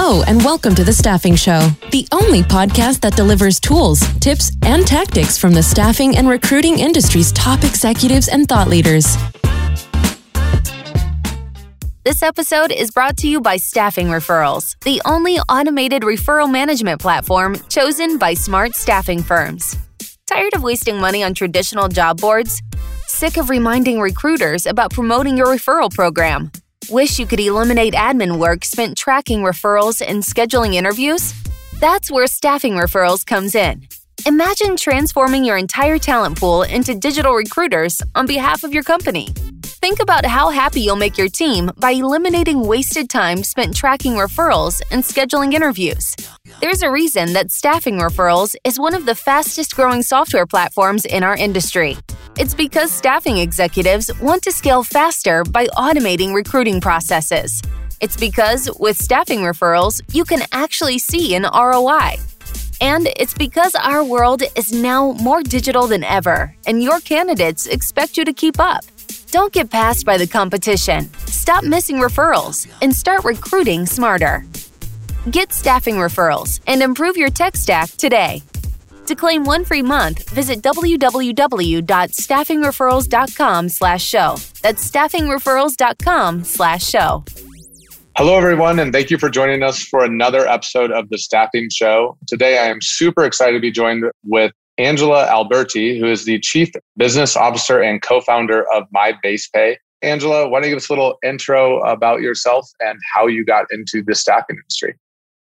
Hello, and welcome to The Staffing Show, the only podcast that delivers tools, tips, and tactics from the staffing and recruiting industry's top executives and thought leaders. This episode is brought to you by Staffing Referrals, the only automated referral management platform chosen by smart staffing firms. Tired of wasting money on traditional job boards? Sick of reminding recruiters about promoting your referral program? Wish you could eliminate admin work spent tracking referrals and scheduling interviews? That's where Staffing Referrals comes in. Imagine transforming your entire talent pool into digital recruiters on behalf of your company. Think about how happy you'll make your team by eliminating wasted time spent tracking referrals and scheduling interviews. There's a reason that Staffing Referrals is one of the fastest growing software platforms in our industry. It's because staffing executives want to scale faster by automating recruiting processes. It's because with staffing referrals, you can actually see an ROI. And it's because our world is now more digital than ever, and your candidates expect you to keep up. Don't get passed by the competition. Stop missing referrals and start recruiting smarter. Get staffing referrals and improve your tech stack today. To claim one free month, visit www.staffingreferrals.com slash show. That's staffingreferrals.com slash show. Hello, everyone, and thank you for joining us for another episode of The Staffing Show. Today, I am super excited to be joined with Angela Alberty, who is the Chief Business Officer and co-founder of My Base Pay. Angela, why don't you give us a little intro about yourself and how you got into the staffing industry?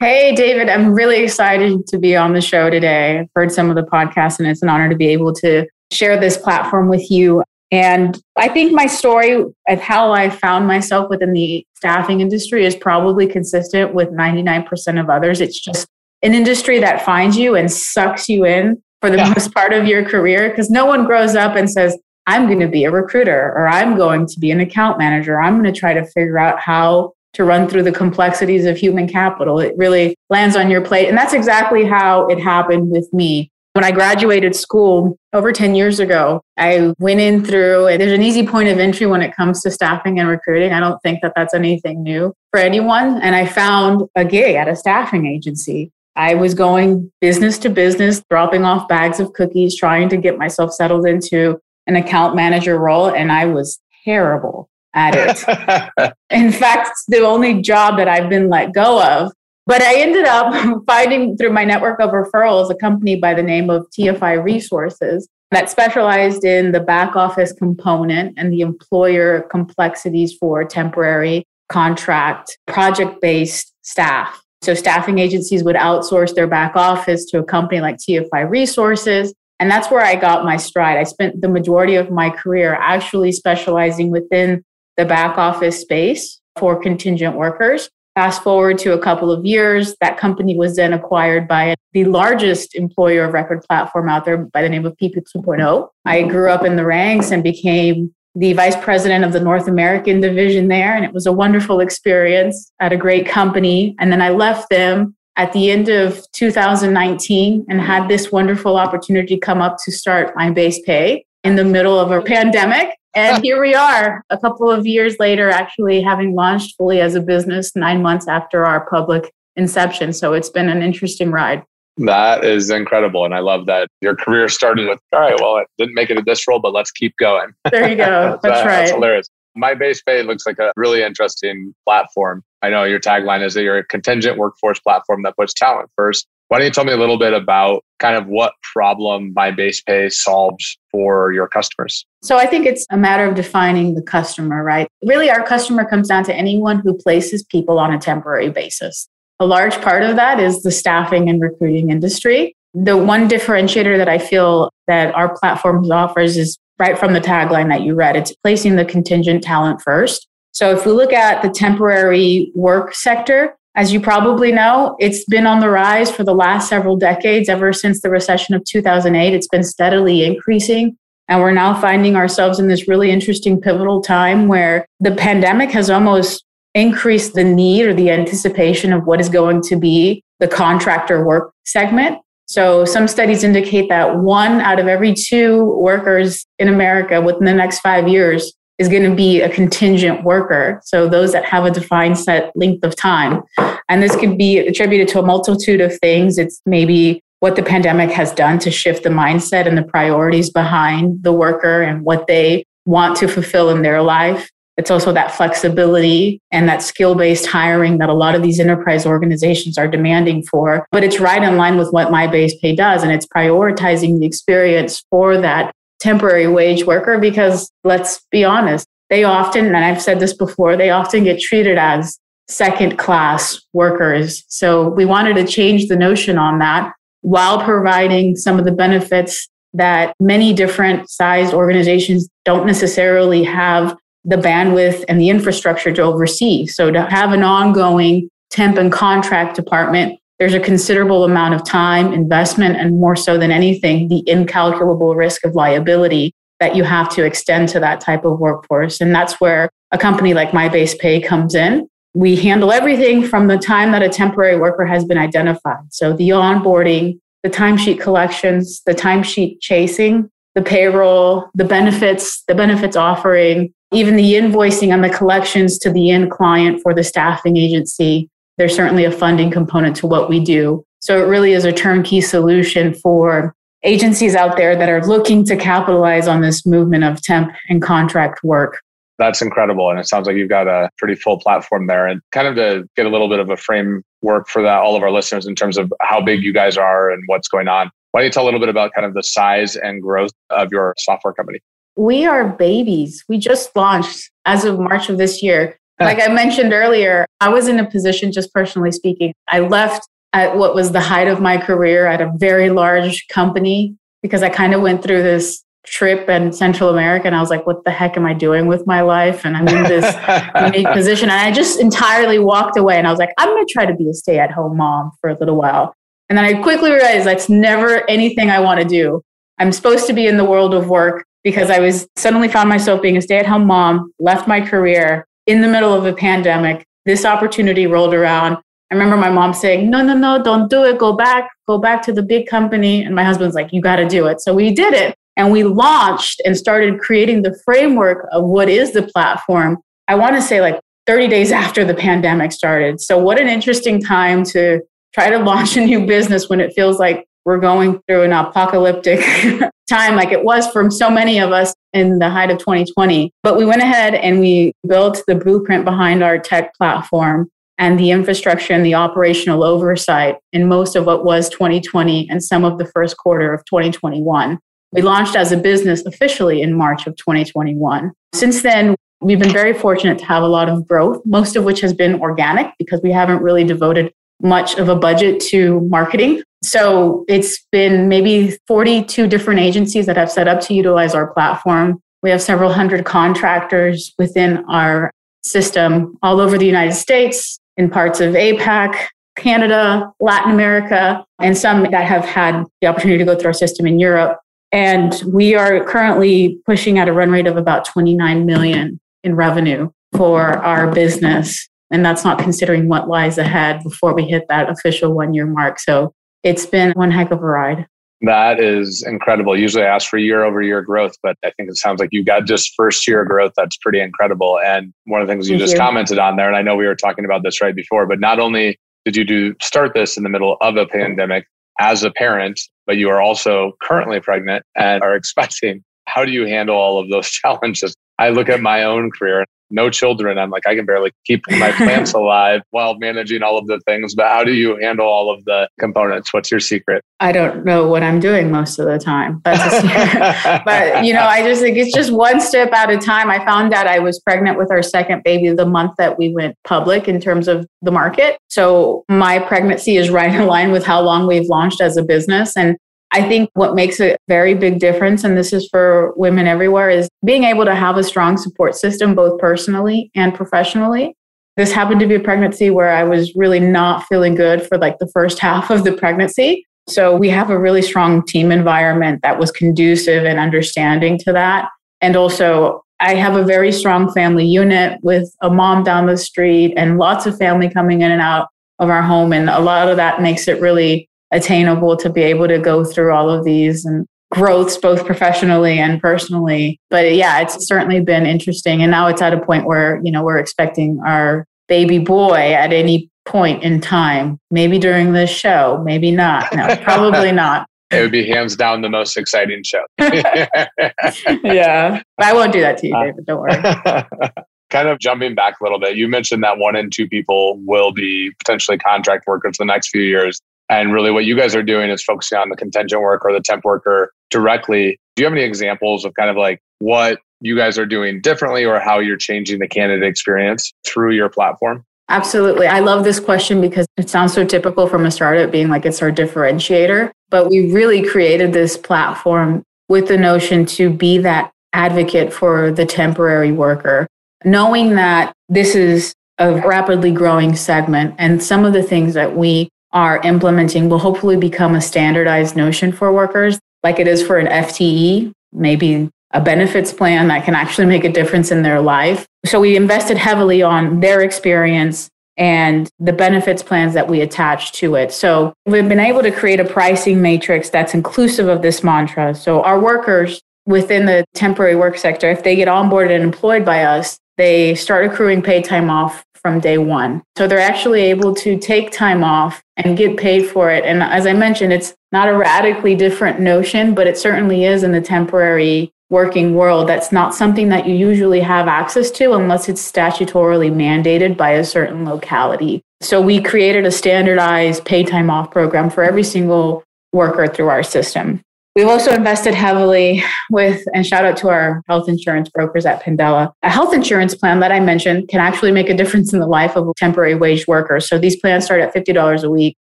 Hey, David, I'm really excited to be on the show today. I've heard some of the podcasts, and it's an honor to be able to share this platform with you. And I think my story of how I found myself within the staffing industry is probably consistent with 99% of others. It's just an industry that finds you and sucks you in for the yeah. most part of your career because no one grows up and says, I'm going to be a recruiter or I'm going to be an account manager. I'm going to try to figure out how to run through the complexities of human capital. It really lands on your plate. And that's exactly how it happened with me. When I graduated school over 10 years ago, I went in through, there's an easy point of entry when it comes to staffing and recruiting. I don't think that that's anything new for anyone. And I found a gig at a staffing agency. I was going business to business, dropping off bags of cookies, trying to get myself settled into an account manager role. And I was terrible at it. In fact, the only job that I've been let go of. But I ended up finding through my network of referrals a company by the name of TFI Resources that specialized in the back office component and the employer complexities for temporary contract project based staff. So staffing agencies would outsource their back office to a company like TFI Resources. And that's where I got my stride. I spent the majority of my career actually specializing within the back office space for contingent workers. Fast forward to a couple of years, that company was then acquired by the largest employer of record platform out there by the name of People 2.0. I grew up in the ranks and became the vice president of the North American division there. And it was a wonderful experience at a great company. And then I left them at the end of 2019 and had this wonderful opportunity come up to start myBasePay in the middle of a pandemic. And here we are, a couple of years later, actually having launched fully as a business nine months after our public inception. So it's been an interesting ride. That is incredible. And I love that your career started with, all right, well, it didn't make it to this role, but let's keep going. There you go. That's, right. That's hilarious. myBasePay looks like a really interesting platform. I know your tagline is that you're a contingent workforce platform that puts talent first. Why don't you tell me a little bit about kind of what problem myBasePay solves for your customers? So I think it's a matter of defining the customer, right? Really, our customer comes down to anyone who places people on a temporary basis. A large part of that is the staffing and recruiting industry. The one differentiator that I feel that our platform offers is right from the tagline that you read it's placing the contingent talent first. So if we look at the temporary work sector, as you probably know, it's been on the rise for the last several decades. Ever since the recession of 2008, it's been steadily increasing. And we're now finding ourselves in this really interesting pivotal time where the pandemic has almost increased the need or the anticipation of what is going to be the contractor work segment. So some studies indicate that one out of every two workers in America within the next five years is going to be a contingent worker. So those that have a defined set length of time. And this could be attributed to a multitude of things. It's maybe what the pandemic has done to shift the mindset and the priorities behind the worker and what they want to fulfill in their life. It's also that flexibility and that skill based hiring that a lot of these enterprise organizations are demanding for. But it's right in line with what myBasePay does. And it's prioritizing the experience for that temporary wage worker because let's be honest, they often, and I've said this before, they often get treated as second class workers. So we wanted to change the notion on that while providing some of the benefits that many different sized organizations don't necessarily have the bandwidth and the infrastructure to oversee. So to have an ongoing temp and contract department, there's a considerable amount of time, investment, and more so than anything, the incalculable risk of liability that you have to extend to that type of workforce. And that's where a company like myBasePay comes in. We handle everything from the time that a temporary worker has been identified. So the onboarding, the timesheet collections, the timesheet chasing, the payroll, the benefits, the benefits offering, even the invoicing and the collections to the end client for the staffing agency. There's certainly a funding component to what we do. So it really is a turnkey solution for agencies out there that are looking to capitalize on this movement of temp and contract work. That's incredible. And it sounds like you've got a pretty full platform there. And kind of to get a little bit of a framework for that, all of our listeners in terms of how big you guys are and what's going on. Why don't you tell a little bit about kind of the size and growth of your software company? We are babies. We just launched as of March of this year. Like I mentioned earlier, I was in a position, just personally speaking, I left at what was the height of my career at a very large company because I kind of went through this trip in Central America and I was like, what the heck am I doing with my life? And I'm in this unique position. And I just entirely walked away and I was like, I'm going to try to be a stay at home mom for a little while. And then I quickly realized that's never anything I want to do. I'm supposed to be in the world of work because I was suddenly found myself being a stay at home mom, left my career in the middle of a pandemic. This opportunity rolled around. I remember my mom saying, No, no, no, don't do it. Go back, go back to the big company. And my husband's like, You got to do it. So we did it. And we launched and started creating the framework of what is the platform. I want to say like 30 days after the pandemic started. So, what an interesting time to try to launch a new business when it feels like we're going through an apocalyptic time, like it was for so many of us in the height of 2020. But we went ahead and we built the blueprint behind our tech platform and the infrastructure and the operational oversight in most of what was 2020 and some of the first quarter of 2021. We launched as a business officially in March of 2021. Since then, we've been very fortunate to have a lot of growth, most of which has been organic because we haven't really devoted much of a budget to marketing. So it's been maybe 42 different agencies that have set up to utilize our platform. We have several hundred contractors within our system all over the United States, in parts of APAC, Canada, Latin America, and some that have had the opportunity to go through our system in Europe. And we are currently pushing at a run rate of about 29 million in revenue for our business. And that's not considering what lies ahead before we hit that official one year mark. So it's been one heck of a ride. That is incredible. Usually I ask for year over year growth, but I think it sounds like you got just first year growth. That's pretty incredible. And one of the things you Thank just you. commented on there, and I know we were talking about this right before, but not only did you do start this in the middle of a pandemic as a parent, but you are also currently pregnant and are expecting. How do you handle all of those challenges? I look at my own career no children. I'm like, I can barely keep my plants alive while managing all of the things. But how do you handle all of the components? What's your secret? I don't know what I'm doing most of the time. But, you know, I just think it's just one step at a time. I found out I was pregnant with our second baby the month that we went public in terms of the market. So my pregnancy is right in line with how long we've launched as a business. And I think what makes a very big difference, and this is for women everywhere, is being able to have a strong support system, both personally and professionally. This happened to be a pregnancy where I was really not feeling good for like the first half of the pregnancy. So we have a really strong team environment that was conducive and understanding to that. And also, I have a very strong family unit with a mom down the street and lots of family coming in and out of our home. And a lot of that makes it really attainable to be able to go through all of these. And growths, both professionally and personally. But yeah, it's certainly been interesting. And now it's at a point where, you know, we're expecting our baby boy at any point in time, maybe during this show, maybe not. No, probably not. It would be hands down the most exciting show. yeah. But I won't do that to you, uh. David. Don't worry. kind of jumping back a little bit, you mentioned that one in two people will be potentially contract workers the next few years. And really, what you guys are doing is focusing on the contingent worker or the temp worker directly. Do you have any examples of kind of like what you guys are doing differently or how you're changing the candidate experience through your platform? Absolutely. I love this question because it sounds so typical from a startup being like it's our differentiator. But we really created this platform with the notion to be that advocate for the temporary worker, knowing that this is a rapidly growing segment and some of the things that we are implementing will hopefully become a standardized notion for workers, like it is for an FTE, maybe a benefits plan that can actually make a difference in their life. So we invested heavily on their experience and the benefits plans that we attach to it. So we've been able to create a pricing matrix that's inclusive of this mantra. So our workers within the temporary work sector, if they get onboarded and employed by us, they start accruing paid time off from day one. So they're actually able to take time off and get paid for it. And as I mentioned, it's not a radically different notion, but it certainly is in the temporary working world. That's not something that you usually have access to unless it's statutorily mandated by a certain locality. So we created a standardized pay time off program for every single worker through our system. We've also invested heavily with, and shout out to our health insurance brokers at Pandela. A health insurance plan that I mentioned can actually make a difference in the life of temporary wage workers. So these plans start at $50 a week.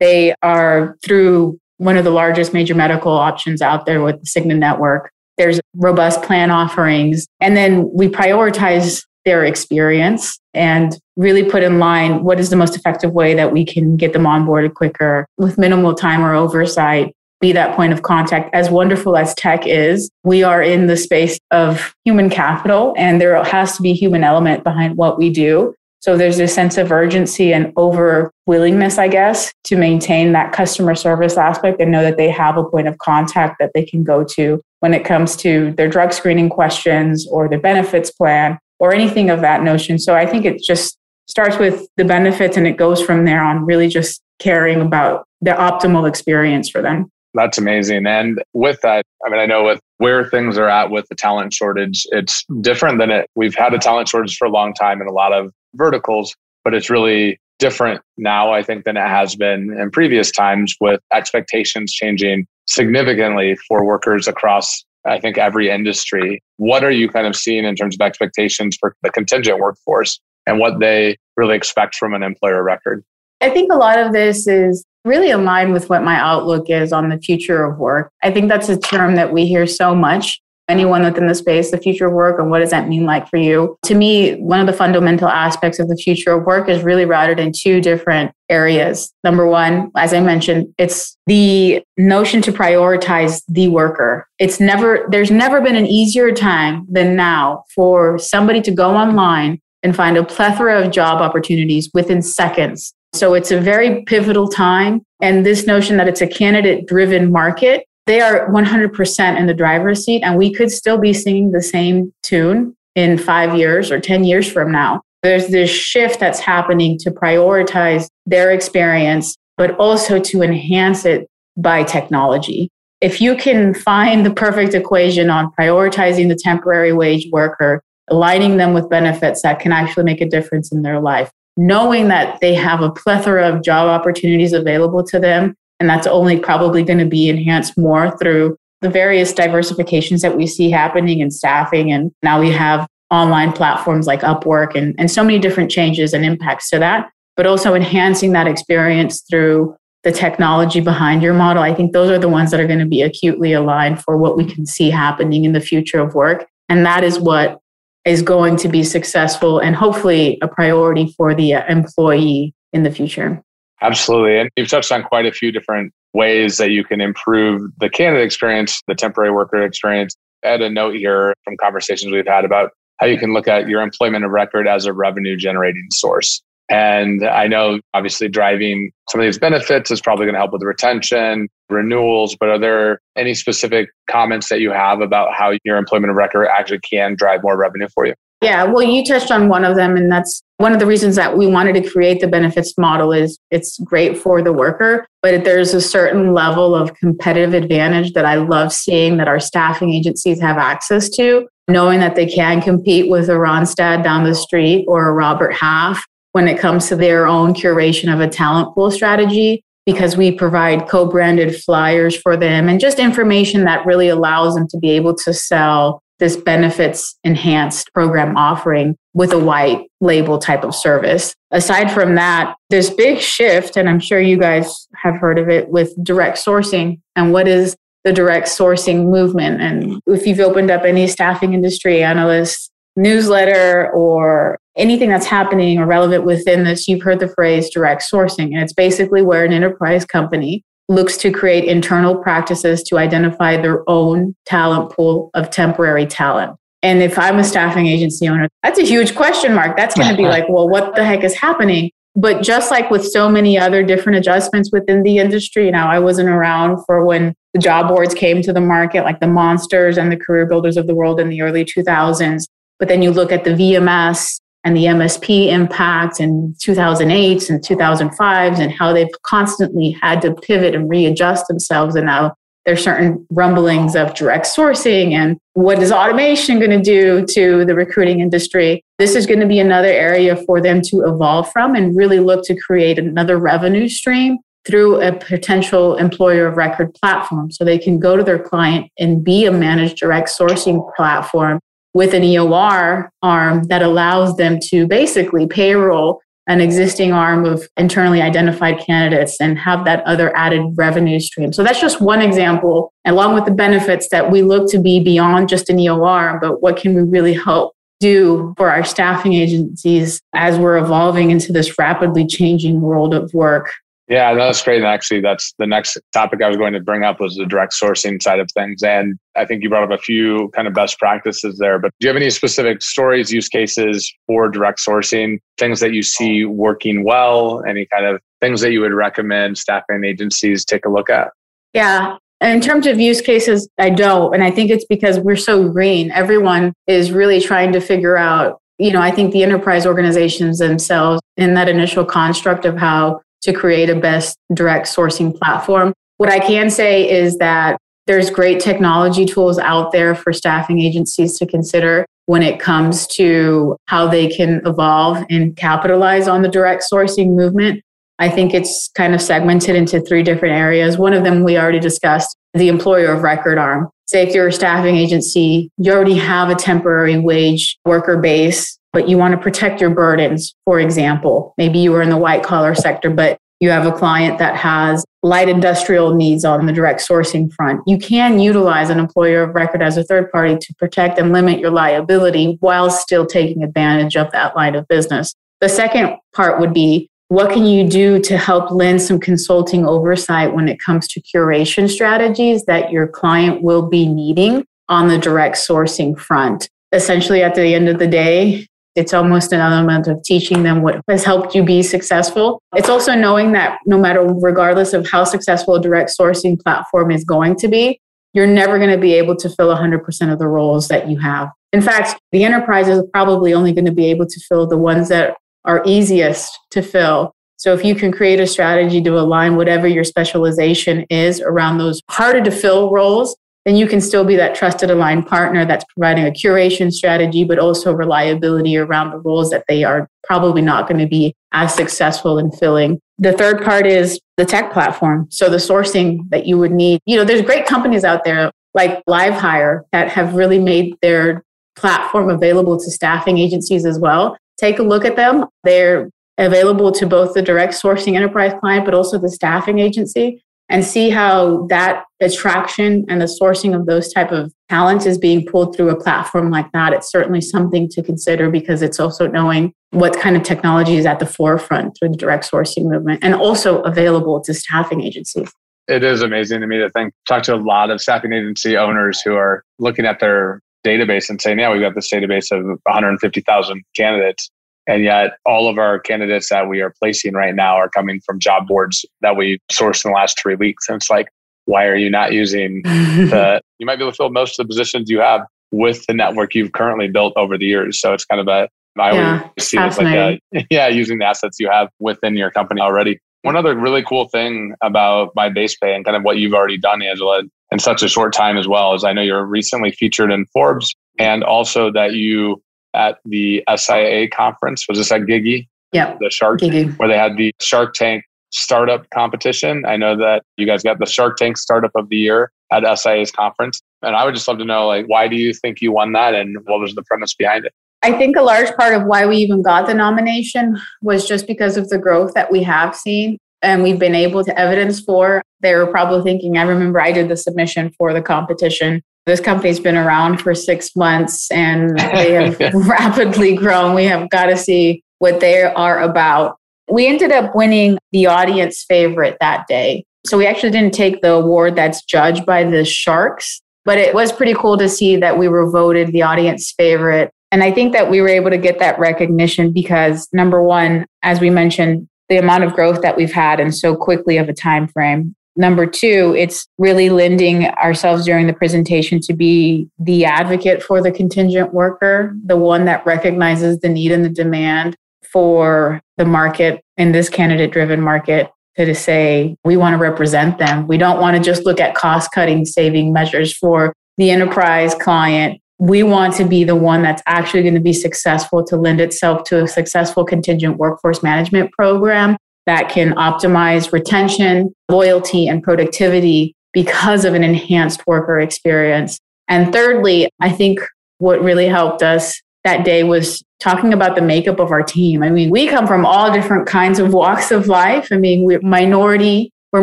They are through one of the largest major medical options out there with the Cigna network. There's robust plan offerings. And then we prioritize their experience and really put in line what is the most effective way that we can get them onboarded quicker with minimal time or oversight be that point of contact. As wonderful as tech is, we are in the space of human capital and there has to be human element behind what we do. So there's a sense of urgency and over willingness, I guess, to maintain that customer service aspect and know that they have a point of contact that they can go to when it comes to their drug screening questions or their benefits plan or anything of that notion. So I think it just starts with the benefits and it goes from there on really just caring about the optimal experience for them. That's amazing. And with that, I mean, I know with where things are at with the talent shortage, it's different than it. We've had a talent shortage for a long time in a lot of verticals, but it's really different now, I think, than it has been in previous times with expectations changing significantly for workers across, I think, every industry. What are you kind of seeing in terms of expectations for the contingent workforce and what they really expect from an employer record? I think a lot of this is really aligned with what my outlook is on the future of work. I think that's a term that we hear so much. Anyone within the space, the future of work, and what does that mean like for you? To me, one of the fundamental aspects of the future of work is really routed in two different areas. Number one, as I mentioned, it's the notion to prioritize the worker. It's never, there's never been an easier time than now for somebody to go online and find a plethora of job opportunities within seconds so it's a very pivotal time. And this notion that it's a candidate driven market, they are 100% in the driver's seat. And we could still be singing the same tune in five years or 10 years from now. There's this shift that's happening to prioritize their experience, but also to enhance it by technology. If you can find the perfect equation on prioritizing the temporary wage worker, aligning them with benefits that can actually make a difference in their life, knowing that they have a plethora of job opportunities available to them. And that's only probably going to be enhanced more through the various diversifications that we see happening in staffing. And now we have online platforms like Upwork and, and so many different changes and impacts to that, but also enhancing that experience through the technology behind your model. I think those are the ones that are going to be acutely aligned for what we can see happening in the future of work. And that is what is going to be successful and hopefully a priority for the uh, employee in the future. Absolutely. And you've touched on quite a few different ways that you can improve the candidate experience, the temporary worker experience. Add a note here from conversations we've had about how you can look at your employment of record as a revenue generating source. And I know obviously driving some of these benefits is probably going to help with retention, renewals, but are there any specific comments that you have about how your employment of record actually can drive more revenue for you? Yeah, well, you touched on one of them, and that's one of the reasons that we wanted to create the benefits model is it's great for the worker, but there's a certain level of competitive advantage that I love seeing that our staffing agencies have access to, knowing that they can compete with a Randstad down the street or a Robert Half when it comes to their own curation of a talent pool strategy because we provide co-branded flyers for them and just information that really allows them to be able to sell this benefits enhanced program offering with a white label type of service. Aside from that, this big shift, and I'm sure you guys have heard of it with direct sourcing and what is the direct sourcing movement. And if you've opened up any staffing industry analyst newsletter or anything that's happening or relevant within this, you've heard the phrase direct sourcing. And it's basically where an enterprise company looks to create internal practices to identify their own talent pool of temporary talent. And if I'm a staffing agency owner, that's a huge question mark. That's going to be like, well, what the heck is happening? But just like with so many other different adjustments within the industry, now I wasn't around for when the job boards came to the market, like the monsters and the career builders of the world in the early 2000s. But then you look at the VMS and the MSP impact in 2008 and 2005 and how they've constantly had to pivot and readjust themselves. And now there's certain rumblings of direct sourcing and what is automation going to do to the recruiting industry. This is going to be another area for them to evolve from and really look to create another revenue stream through a potential employer of record platform. So they can go to their client and be a managed direct sourcing platform with an EOR arm that allows them to basically payroll an existing arm of internally identified candidates and have that other added revenue stream. So that's just one example, along with the benefits that we look to be beyond just an EOR, but what can we really help do for our staffing agencies as we're evolving into this rapidly changing world of work yeah, that's great. And actually, that's the next topic I was going to bring up was the direct sourcing side of things. And I think you brought up a few kind of best practices there. But do you have any specific stories, use cases for direct sourcing, things that you see working well, any kind of things that you would recommend staffing agencies take a look at? Yeah. In terms of use cases, I don't. And I think it's because we're so green. Everyone is really trying to figure out, you know, I think the enterprise organizations themselves in that initial construct of how to create a best direct sourcing platform. What I can say is that there's great technology tools out there for staffing agencies to consider when it comes to how they can evolve and capitalize on the direct sourcing movement. I think it's kind of segmented into three different areas. One of them we already discussed the employer of record arm. Say if you're a staffing agency, you already have a temporary wage worker base but you want to protect your burdens. For example, maybe you were in the white collar sector, but you have a client that has light industrial needs on the direct sourcing front. You can utilize an employer of record as a third party to protect and limit your liability while still taking advantage of that line of business. The second part would be what can you do to help lend some consulting oversight when it comes to curation strategies that your client will be needing on the direct sourcing front? Essentially, at the end of the day, it's almost an element of teaching them what has helped you be successful. It's also knowing that no matter, regardless of how successful a direct sourcing platform is going to be, you're never going to be able to fill 100% of the roles that you have. In fact, the enterprise is probably only going to be able to fill the ones that are easiest to fill. So if you can create a strategy to align whatever your specialization is around those harder to fill roles, then you can still be that trusted aligned partner that's providing a curation strategy, but also reliability around the roles that they are probably not going to be as successful in filling. The third part is the tech platform. So the sourcing that you would need. You know, there's great companies out there like LiveHire that have really made their platform available to staffing agencies as well. Take a look at them. They're available to both the direct sourcing enterprise client, but also the staffing agency and see how that attraction and the sourcing of those type of talents is being pulled through a platform like that. It's certainly something to consider because it's also knowing what kind of technology is at the forefront through the direct sourcing movement and also available to staffing agencies. It is amazing to me to think talk to a lot of staffing agency owners who are looking at their database and saying yeah we've got this database of 150000 candidates And yet, all of our candidates that we are placing right now are coming from job boards that we sourced in the last three weeks. And it's like, why are you not using the, you might be able to fill most of the positions you have with the network you've currently built over the years. So it's kind of a, I yeah, always see it as like a, yeah, using the assets you have within your company already. One other really cool thing about myBasePay and kind of what you've already done, Angela, in such a short time as well, is I know you're recently featured in Forbes and also that you at the SIA conference, was this at Gigi? Yeah. The Shark, Gigi. where they had the Shark Tank startup competition. I know that you guys got the Shark Tank startup of the year at SIA's conference. And I would just love to know, like, why do you think you won that and what was the premise behind it? I think a large part of why we even got the nomination was just because of the growth that we have seen and we've been able to evidence for. They were probably thinking, I remember I did the submission for the competition. This company's been around for six months and they have yeah. rapidly grown. We have got to see what they are about. We ended up winning the audience favorite that day. So we actually didn't take the award that's judged by the Sharks, but it was pretty cool to see that we were voted the audience favorite and I think that we were able to get that recognition because number one, as we mentioned, the amount of growth that we've had in so quickly of a time frame. Number two, it's really lending ourselves during the presentation to be the advocate for the contingent worker, the one that recognizes the need and the demand for the market in this candidate driven market to, say we want to represent them. We don't want to just look at cost cutting saving measures for the enterprise client we want to be the one that's actually going to be successful to lend itself to a successful contingent workforce management program that can optimize retention, loyalty, and productivity because of an enhanced worker experience. And thirdly, I think what really helped us that day was talking about the makeup of our team. I mean, we come from all different kinds of walks of life. I mean, we're minority, we're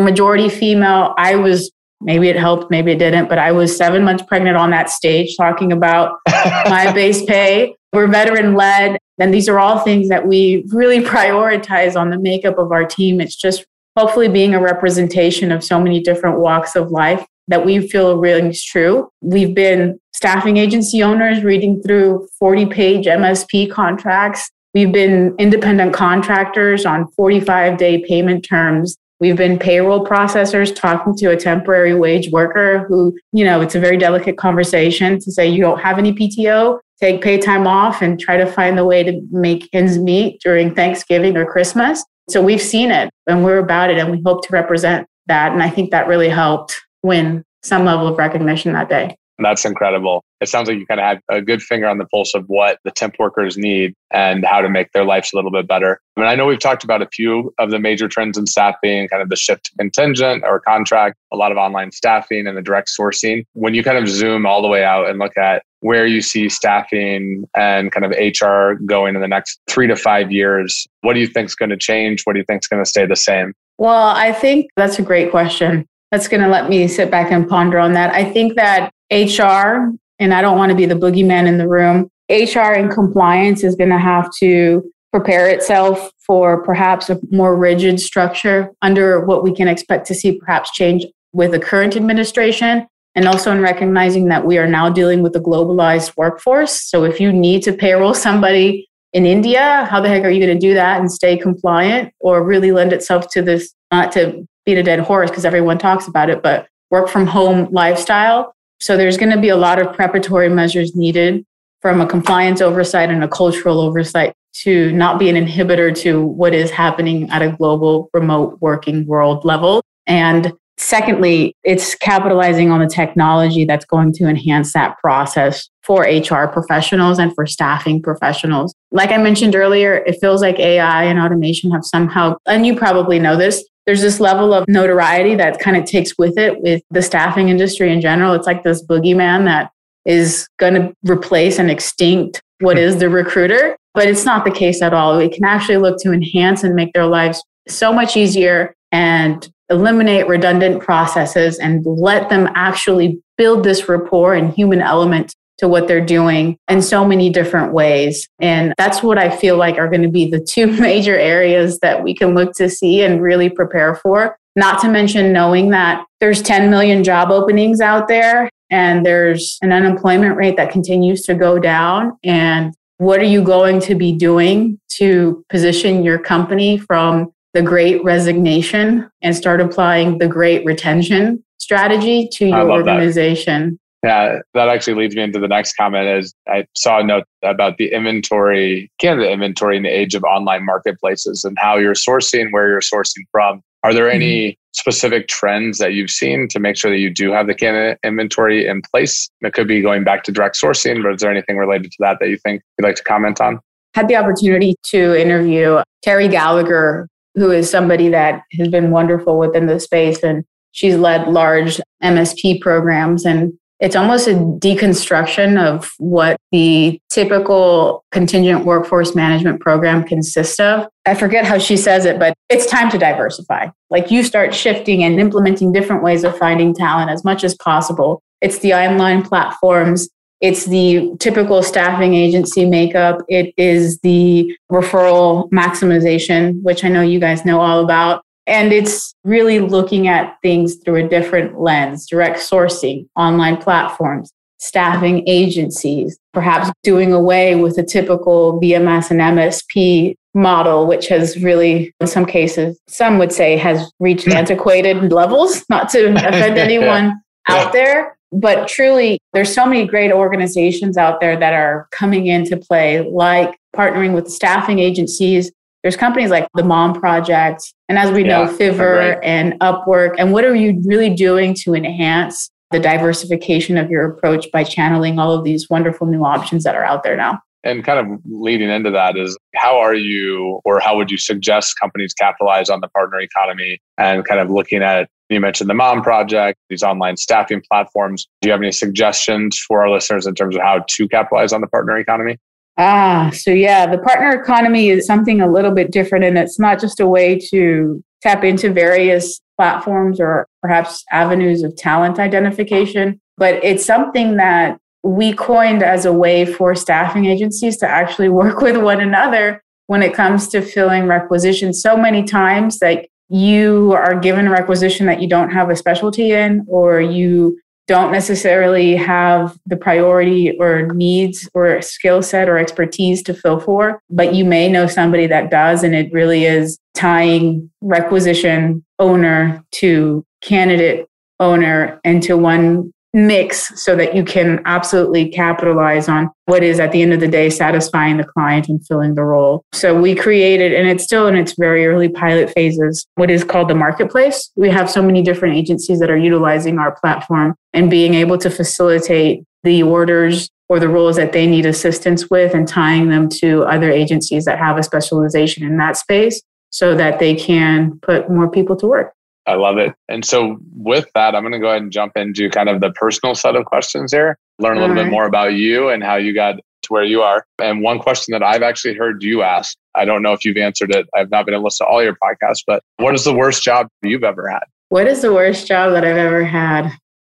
majority female. I was maybe it helped, maybe it didn't, but I was seven months pregnant on that stage talking about myBasePay. We're veteran led. And these are all things that we really prioritize on the makeup of our team. It's just hopefully being a representation of so many different walks of life that we feel really is true. We've been staffing agency owners reading through 40 page MSP contracts. We've been independent contractors on 45 day payment terms. We've been payroll processors talking to a temporary wage worker who, you know, it's a very delicate conversation to say you don't have any PTO, take pay time off and try to find the way to make ends meet during Thanksgiving or Christmas. So we've seen it and we're about it and we hope to represent that. And I think that really helped win some level of recognition that day. That's incredible. It sounds like you kind of have a good finger on the pulse of what the temp workers need and how to make their lives a little bit better. I mean, I know we've talked about a few of the major trends in staffing, kind of the shift to contingent or contract, a lot of online staffing and the direct sourcing. When you kind of zoom all the way out and look at where you see staffing and kind of HR going in the next three to five years, what do you think is going to change? What do you think is going to stay the same? Well, I think that's a great question. That's going to let me sit back and ponder on that. I think that HR, and I don't want to be the boogeyman in the room, HR and compliance is going to have to prepare itself for perhaps a more rigid structure under what we can expect to see perhaps change with the current administration. And also in recognizing that we are now dealing with a globalized workforce. So if you need to payroll somebody in India, how the heck are you going to do that and stay compliant or really lend itself to this, not to beat a dead horse because everyone talks about it, but work from home lifestyle? So there's going to be a lot of preparatory measures needed from a compliance oversight and a cultural oversight to not be an inhibitor to what is happening at a global remote working world level. And secondly, it's capitalizing on the technology that's going to enhance that process for HR professionals and for staffing professionals. Like I mentioned earlier, it feels like AI and automation have somehow, and you probably know this, there's this level of notoriety that kind of takes with it with the staffing industry in general. It's like this boogeyman that is going to replace and extinct what hmm. is the recruiter. But it's not the case at all. We can actually look to enhance and make their lives so much easier and eliminate redundant processes and let them actually build this rapport and human element to what they're doing in so many different ways. And that's what I feel like are going to be the two major areas that we can look to see and really prepare for. Not to mention knowing that there's 10 million job openings out there and there's an unemployment rate that continues to go down. And what are you going to be doing to position your company from the great resignation and start applying the great retention strategy to your organization. That. Yeah, that actually leads me into the next comment is I saw a note about the inventory, candidate inventory in the age of online marketplaces and how you're sourcing, where you're sourcing from. Are there any mm-hmm. specific trends that you've seen to make sure that you do have the candidate inventory in place? It could be going back to direct sourcing, but is there anything related to that that you think you'd like to comment on? Had the opportunity to interview Terry Gallagher, who is somebody that has been wonderful within the space and she's led large MSP programs and it's almost a deconstruction of what the typical contingent workforce management program consists of. I forget how she says it, but it's time to diversify. Like you start shifting and implementing different ways of finding talent as much as possible. It's the online platforms it's the typical staffing agency makeup. It is the referral maximization, which I know you guys know all about. And it's really looking at things through a different lens, direct sourcing, online platforms, staffing agencies, perhaps doing away with the typical VMS and MSP model, which has really, in some cases, some would say has reached hmm. antiquated levels, not to offend anyone out there but truly, there's so many great organizations out there that are coming into play, like partnering with staffing agencies. There's companies like the Mom Project, and as we yeah, know, Fiverr and Upwork. And what are you really doing to enhance the diversification of your approach by channeling all of these wonderful new options that are out there now? And kind of leading into that is how are you, or how would you suggest companies capitalize on the partner economy and kind of looking at you mentioned the Mom Project, these online staffing platforms. Do you have any suggestions for our listeners in terms of how to capitalize on the partner economy? Ah, so yeah, the partner economy is something a little bit different, and it's not just a way to tap into various platforms or perhaps avenues of talent identification, but it's something that we coined as a way for staffing agencies to actually work with one another when it comes to filling requisitions. So many times, like you are given a requisition that you don't have a specialty in, or you don't necessarily have the priority or needs or skill set or expertise to fill for, but you may know somebody that does. And it really is tying requisition owner to candidate owner into one mix so that you can absolutely capitalize on what is at the end of the day satisfying the client and filling the role. So we created, and it's still in its very early pilot phases, what is called the marketplace. We have so many different agencies that are utilizing our platform and being able to facilitate the orders or the roles that they need assistance with and tying them to other agencies that have a specialization in that space so that they can put more people to work. I love it. And so, with that, I'm going to go ahead and jump into kind of the personal set of questions here, learn a little bit more about you and how you got to where you are. And one question that I've actually heard you ask, I don't know if you've answered it. I've not been able to listen to all your podcasts, but what is the worst job you've ever had? What is the worst job that I've ever had?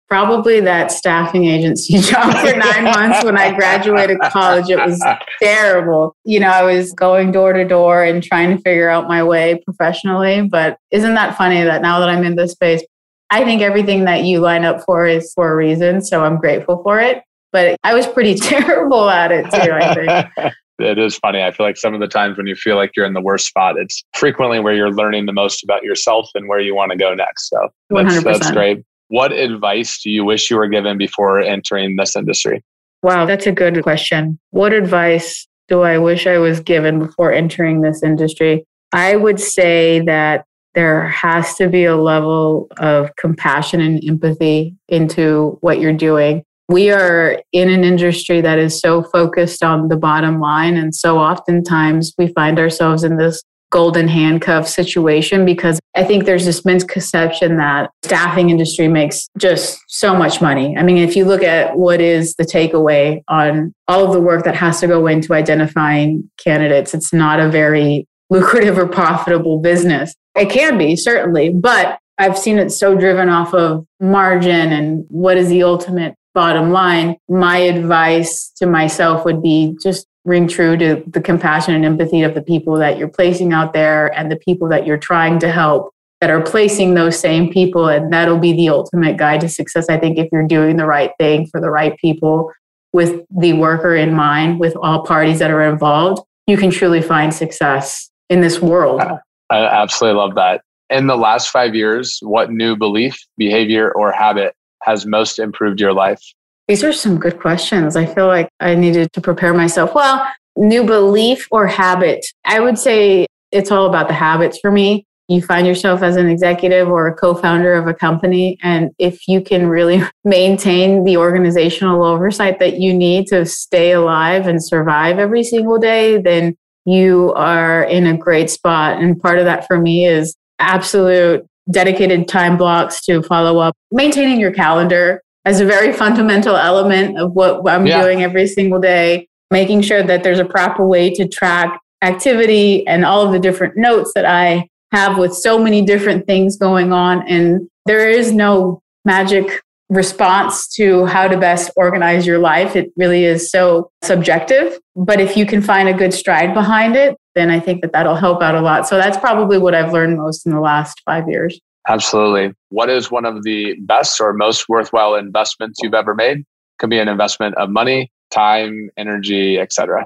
Probably that staffing agency job for nine months when I graduated college. It was terrible. You know, I was going door to door and trying to figure out my way professionally. But isn't that funny that now that I'm in this space, I think everything that you line up for is for a reason. So I'm grateful for it. But I was pretty terrible at it too, I think. it is funny. I feel like some of the times when you feel like you're in the worst spot, it's frequently where you're learning the most about yourself and where you want to go next. So that's, that's great. What advice do you wish you were given before entering this industry? Wow, that's a good question. What advice do I wish I was given before entering this industry? I would say that there has to be a level of compassion and empathy into what you're doing. We are in an industry that is so focused on the bottom line. And so oftentimes we find ourselves in this golden handcuff situation because I think there's this misconception that staffing industry makes just so much money. I mean, if you look at what is the takeaway on all of the work that has to go into identifying candidates, it's not a very lucrative or profitable business. It can be, certainly, but I've seen it so driven off of margin and what is the ultimate bottom line. My advice to myself would be just ring true to the compassion and empathy of the people that you're placing out there and the people that you're trying to help that are placing those same people and that'll be the ultimate guide to success i think if you're doing the right thing for the right people with the worker in mind, with all parties that are involved, you can truly find success in this world. I absolutely love that. In the last five years, what new belief, behavior, or habit has most improved your life? These are some good questions. I feel like I needed to prepare myself. Well, new belief or habit. I would say it's all about the habits for me. You find yourself as an executive or a co founder of a company. And if you can really maintain the organizational oversight that you need to stay alive and survive every single day, then you are in a great spot. And part of that for me is absolute dedicated time blocks to follow up, maintaining your calendar as a very fundamental element of what I'm yeah. doing every single day, making sure that there's a proper way to track activity and all of the different notes that I have with so many different things going on. And there is no magic response to how to best organize your life. It really is so subjective. But if you can find a good stride behind it, then I think that that'll help out a lot. So that's probably what I've learned most in the last five years. Absolutely. What is one of the best or most worthwhile investments you've ever made? Could be an investment of money, time, energy, etc.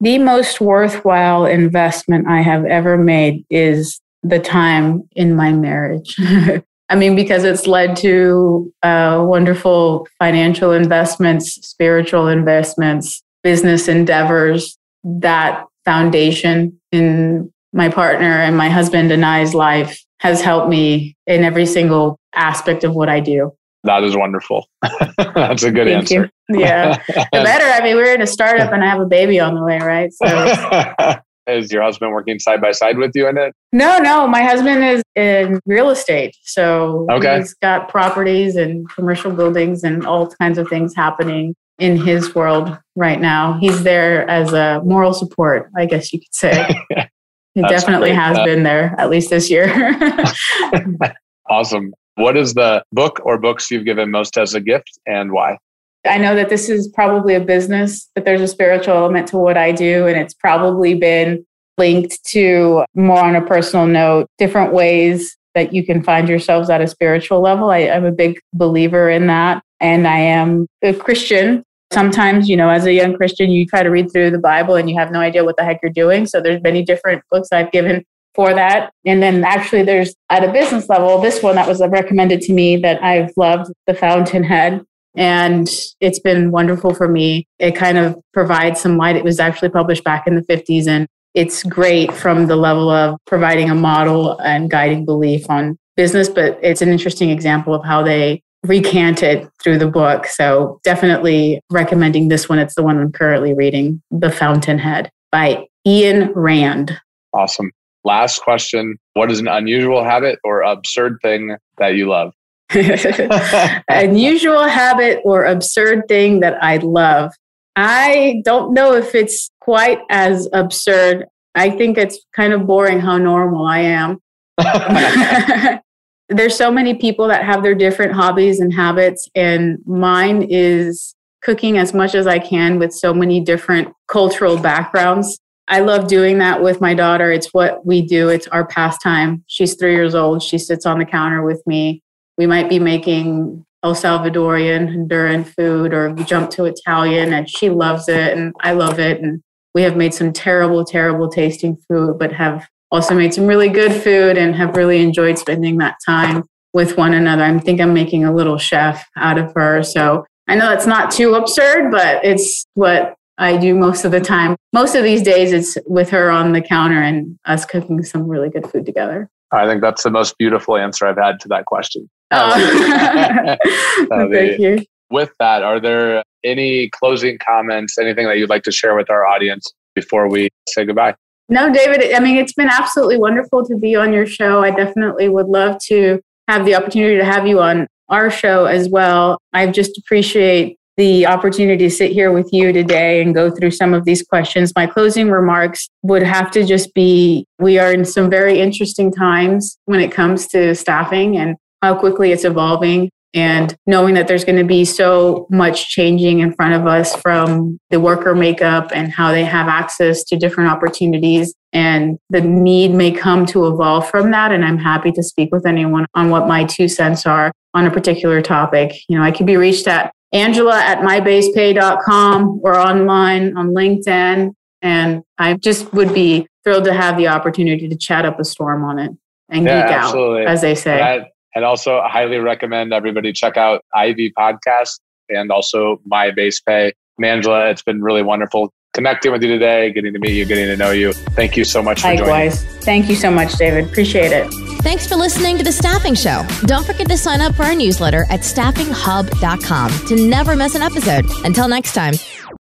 The most worthwhile investment I have ever made is the time in my marriage. I mean, because it's led to uh, wonderful financial investments, spiritual investments, business endeavors. That foundation in my partner and my husband and I's life has helped me in every single aspect of what I do. That is wonderful. That's a good Thank answer. You. Yeah. the better. I mean, we're in a startup and I have a baby on the way, right? So is your husband working side by side with you in it? No, no. My husband is in real estate. So okay. he's got properties and commercial buildings and all kinds of things happening in his world right now. He's there as a moral support, I guess you could say. He definitely great. has uh, been there, at least this year. awesome. What is the book or books you've given most as a gift and why? I know that this is probably a business, but there's a spiritual element to what I do. And it's probably been linked to more on a personal note, different ways that you can find yourselves at a spiritual level. I, am a big believer in that. And I am a Christian. Sometimes, you know, as a young Christian, you try to read through the Bible and you have no idea what the heck you're doing. So there's many different books I've given for that. And then actually there's at a business level, this one that was recommended to me that I've loved, The Fountainhead and it's been wonderful for me. It kind of provides some light. It was actually published back in the 50s, and it's great from the level of providing a model and guiding belief on business, but it's an interesting example of how they recant it through the book. So definitely recommending this one. It's the one I'm currently reading, The Fountainhead by Ayn Rand. Awesome. Last question. What is an unusual habit or absurd thing that you love? unusual habit or absurd thing that I love. I don't know if it's quite as absurd. I think it's kind of boring how normal I am. There's so many people that have their different hobbies and habits, and mine is cooking as much as I can with so many different cultural backgrounds. I love doing that with my daughter. It's what we do, it's our pastime. She's three years old. She sits on the counter with me we might be making El Salvadorian, Honduran food, or jump to Italian, and she loves it, and I love it. And we have made some terrible, terrible tasting food, but have also made some really good food and have really enjoyed spending that time with one another. I think I'm making a little chef out of her. So I know it's not too absurd, but it's what I do most of the time. Most of these days, it's with her on the counter and us cooking some really good food together. I think that's the most beautiful answer I've had to that question. Oh. Thank you. With that, are there any closing comments, anything that you'd like to share with our audience before we say goodbye? No, David, I mean, it's been absolutely wonderful to be on your show. I definitely would love to have the opportunity to have you on our show as well. I just appreciate the opportunity to sit here with you today and go through some of these questions. My closing remarks would have to just be we are in some very interesting times when it comes to staffing and how quickly it's evolving and knowing that there's going to be so much changing in front of us from the worker makeup and how they have access to different opportunities and the need may come to evolve from that and i'm happy to speak with anyone on what my two cents are on a particular topic you know i can be reached at Angela at mybasepay.com or online on LinkedIn. And I just would be thrilled to have the opportunity to chat up a storm on it and yeah, geek absolutely. out, as they say. I, and also, I highly recommend everybody check out Ivy Podcast and also myBasePay. And Angela, it's been really wonderful connecting with you today, getting to meet you, getting to know you. Thank you so much for Likewise. joining. Thank you so much, David. Appreciate it. Thanks for listening to The Staffing Show. Don't forget to sign up for our newsletter at staffinghub.com to never miss an episode. Until next time,